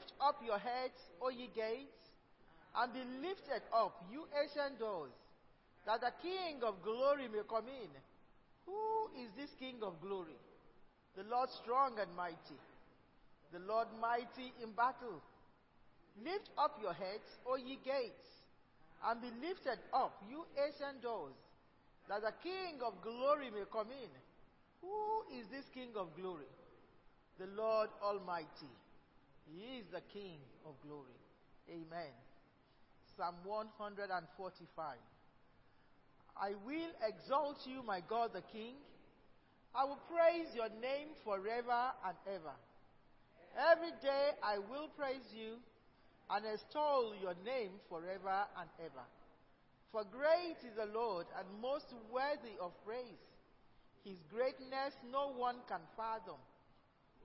Lift up your heads, O ye gates, and be lifted up, you ancient doors, that the King of glory may come in. Who is this King of glory? The Lord strong and mighty, the Lord mighty in battle. Lift up your heads, O ye gates, and be lifted up, you ancient doors, that the King of glory may come in. Who is this King of glory? The Lord Almighty. He is the King of glory. Amen. Psalm 145. I will exalt you, my God the King. I will praise your name forever and ever. Every day I will praise you and extol your name forever and ever. For great is the Lord and most worthy of praise. His greatness no one can fathom.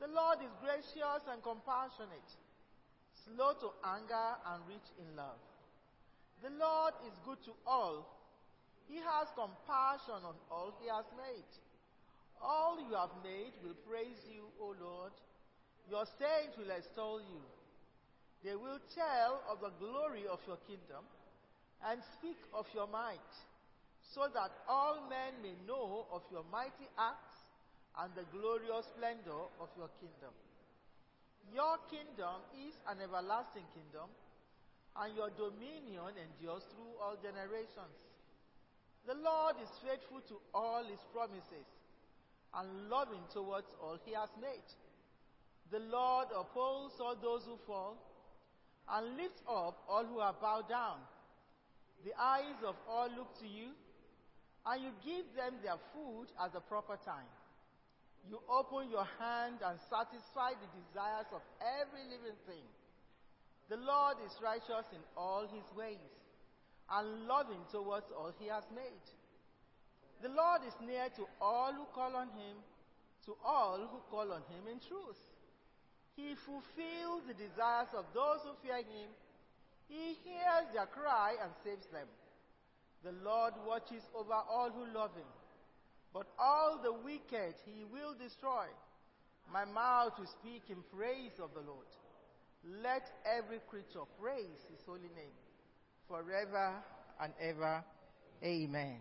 The Lord is gracious and compassionate, slow to anger and rich in love. The Lord is good to all. He has compassion on all he has made. All you have made will praise you, O Lord. Your saints will extol you. They will tell of the glory of your kingdom and speak of your might, so that all men may know of your mighty acts and the glorious splendor of your kingdom. Your kingdom is an everlasting kingdom, and your dominion endures through all generations. The Lord is faithful to all his promises and loving towards all he has made. The Lord upholds all those who fall and lifts up all who are bowed down. The eyes of all look to you, and you give them their food at the proper time. You open your hand and satisfy the desires of every living thing. The Lord is righteous in all his ways and loving towards all he has made. The Lord is near to all who call on him, to all who call on him in truth. He fulfills the desires of those who fear him. He hears their cry and saves them. The Lord watches over all who love him, but all the wicked he will destroy. My mouth will speak in praise of the Lord. Let every creature praise his holy name forever and ever. Amen.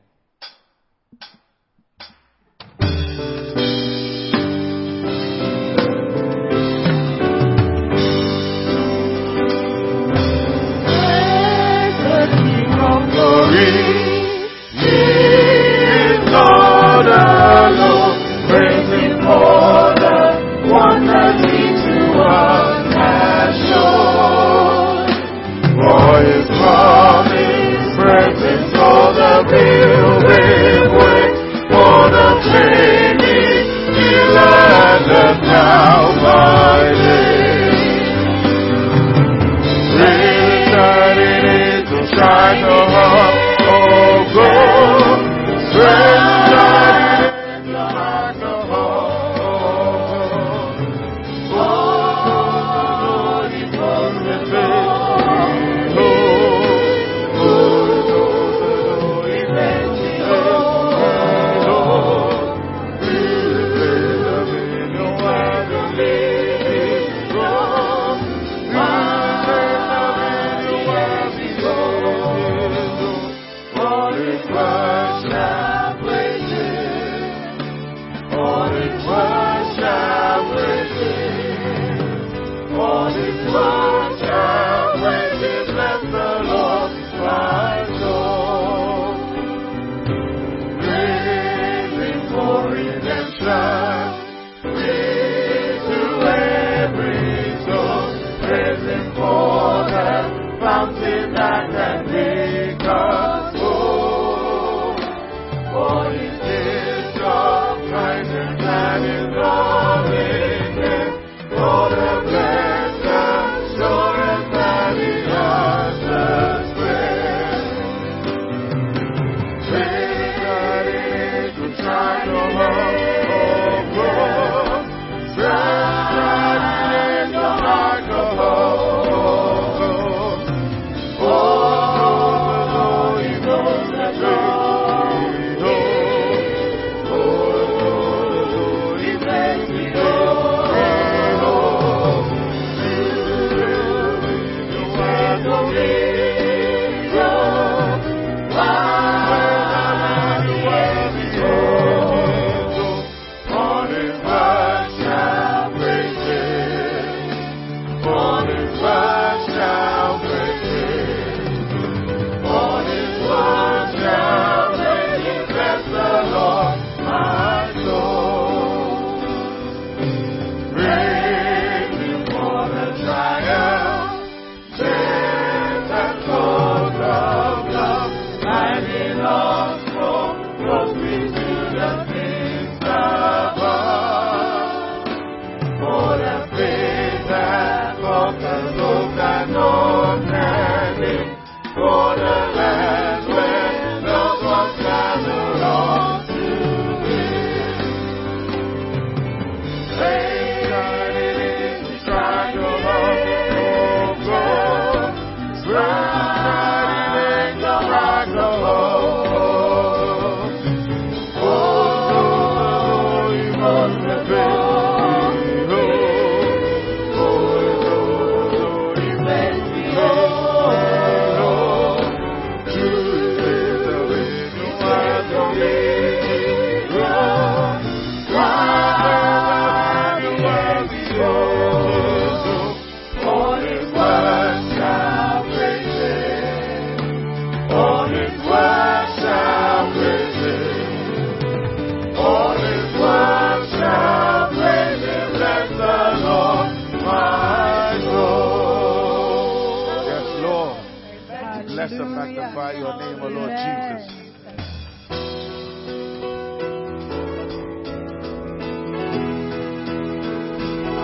Jesus.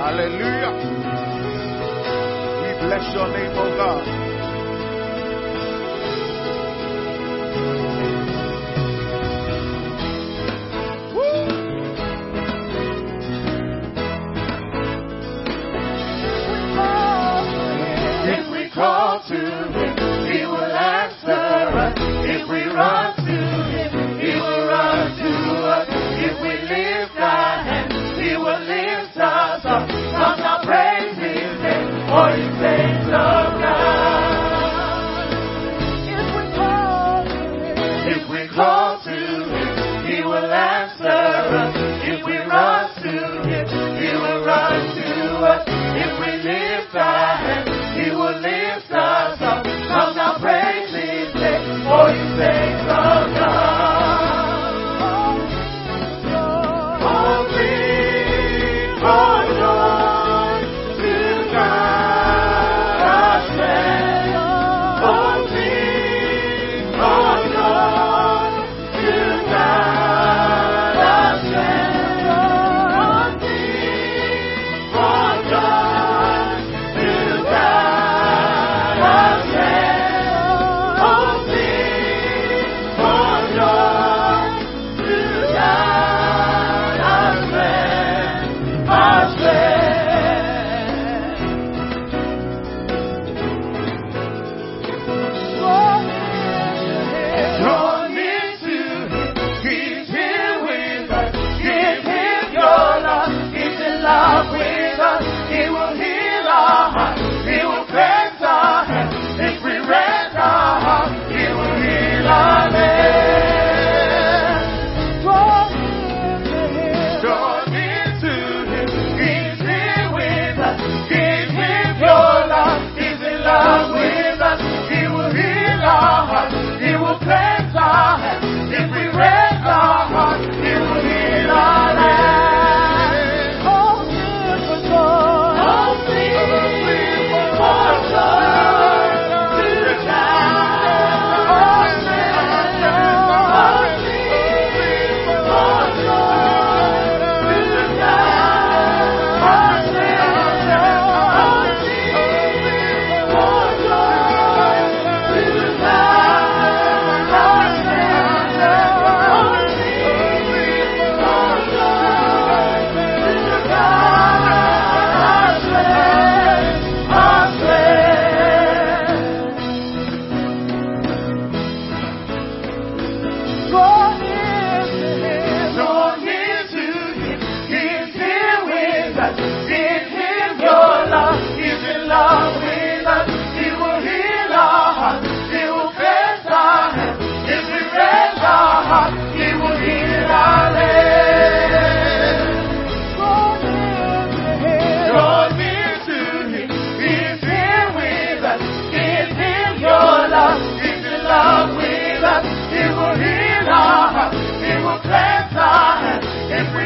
Hallelujah. We bless your name, O God.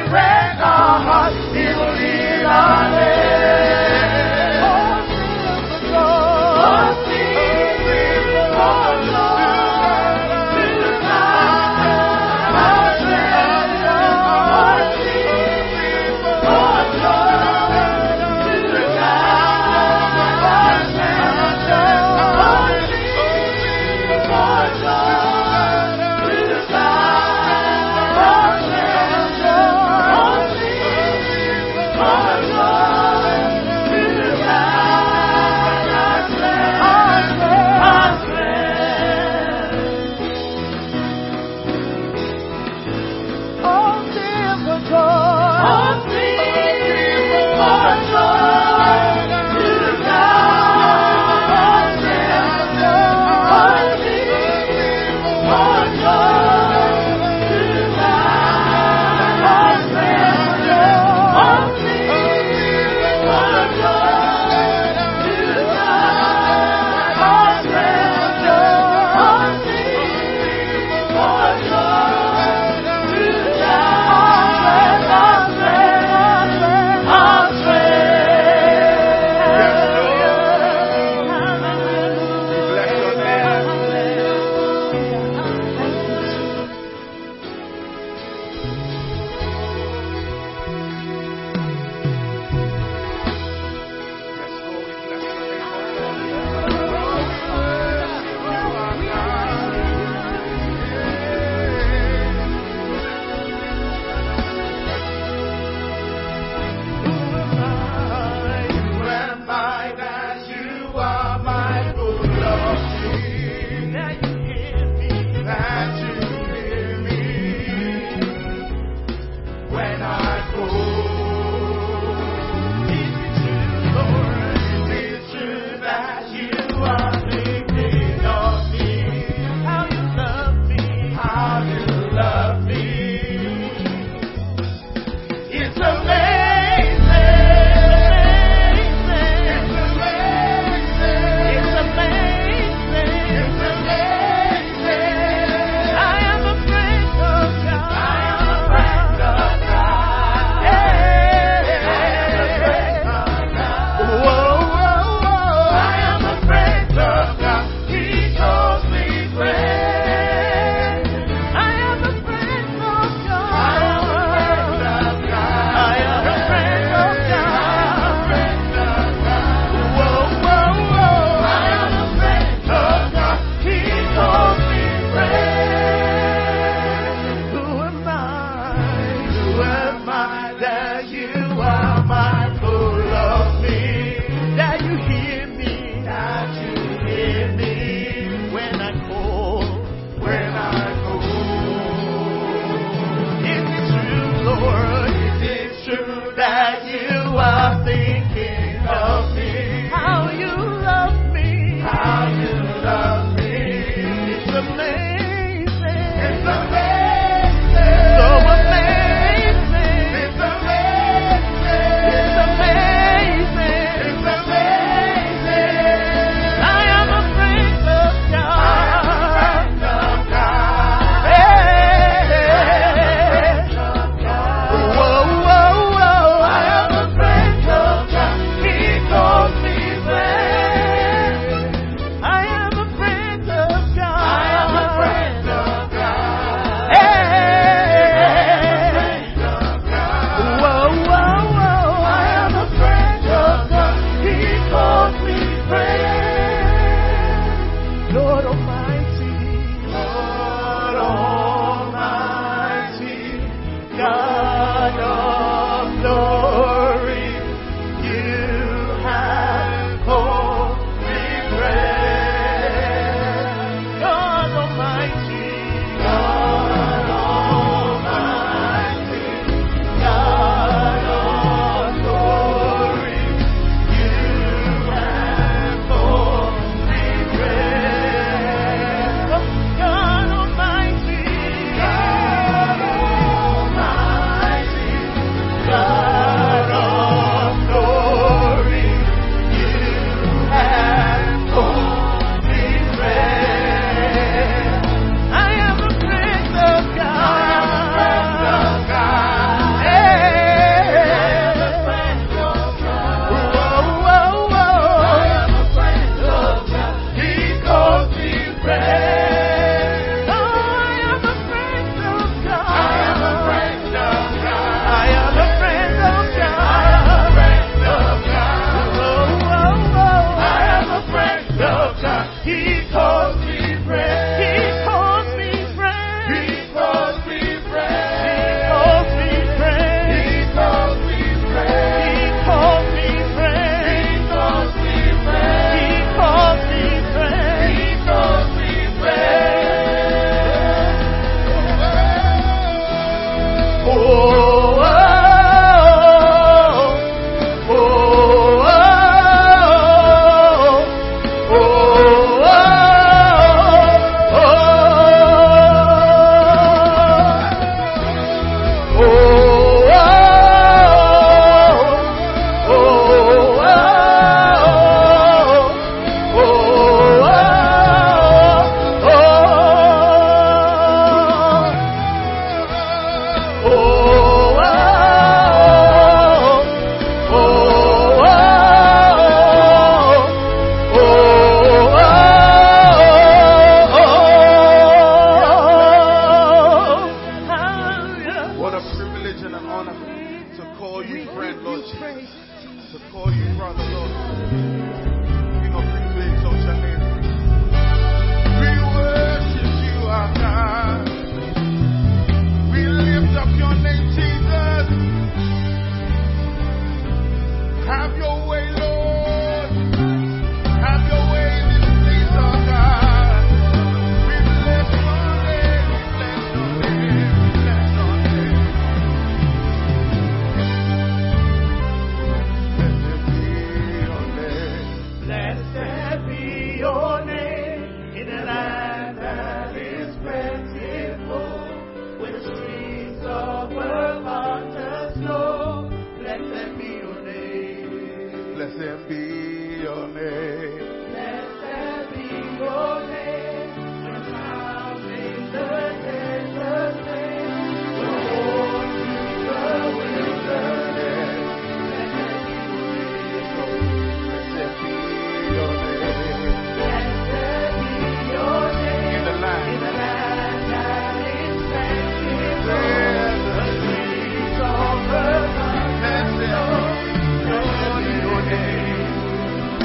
will wreck our hearts. He will lead our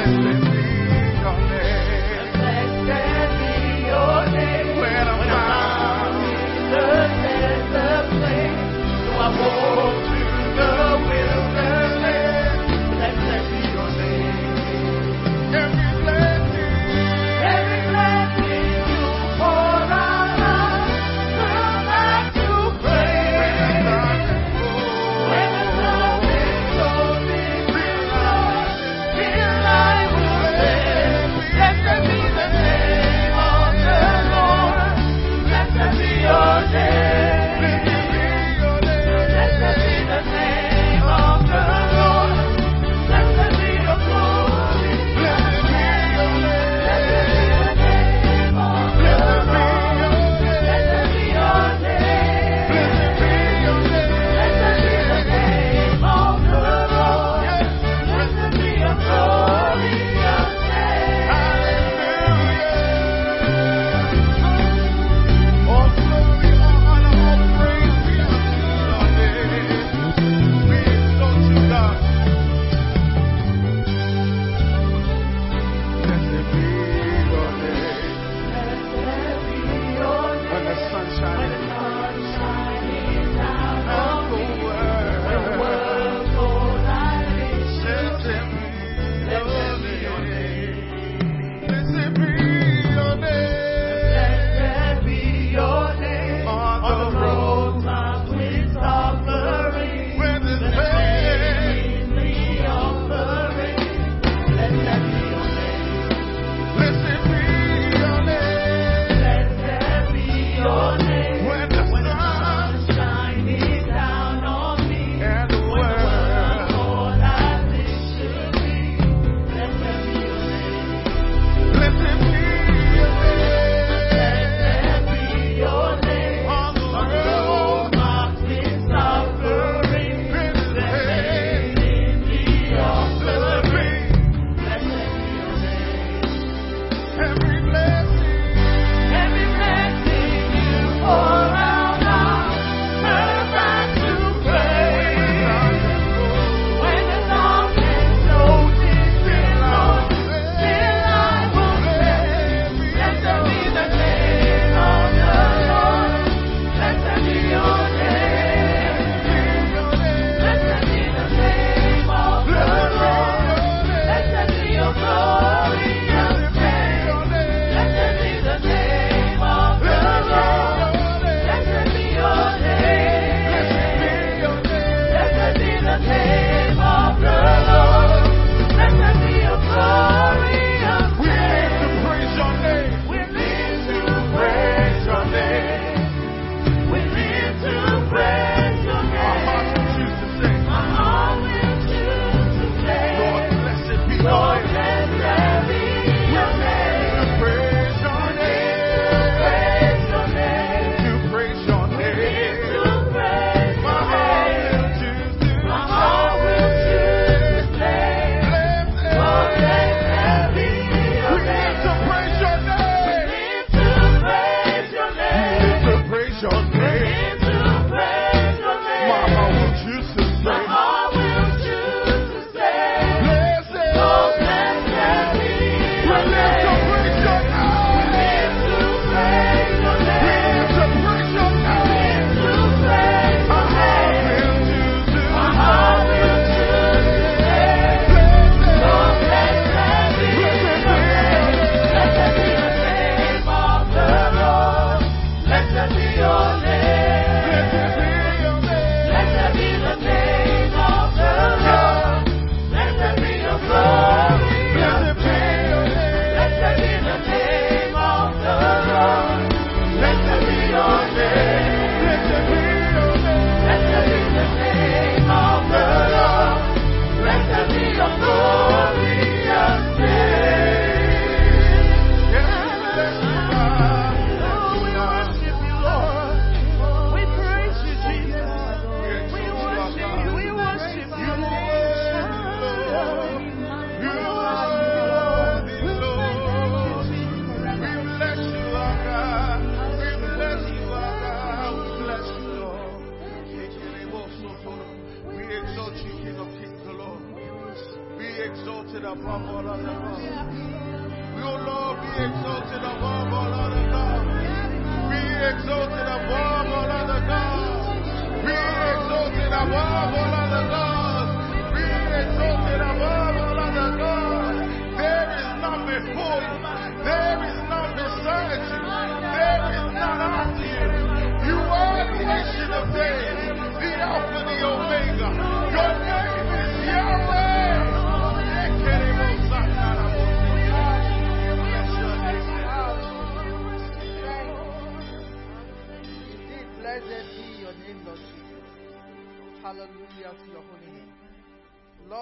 Here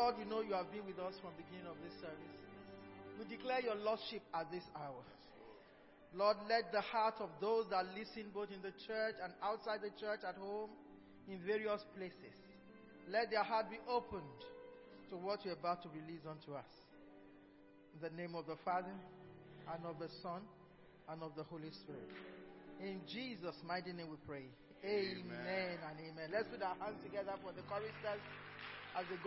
Lord, you know you have been with us from the beginning of this service. We declare your Lordship at this hour. Lord, let the heart of those that listen both in the church and outside the church at home, in various places, let their heart be opened to what you're about to release unto us. In the name of the Father, and of the Son, and of the Holy Spirit. In Jesus' mighty name we pray. Amen, Amen. and amen. Let's put our hands together for the choristers as they go.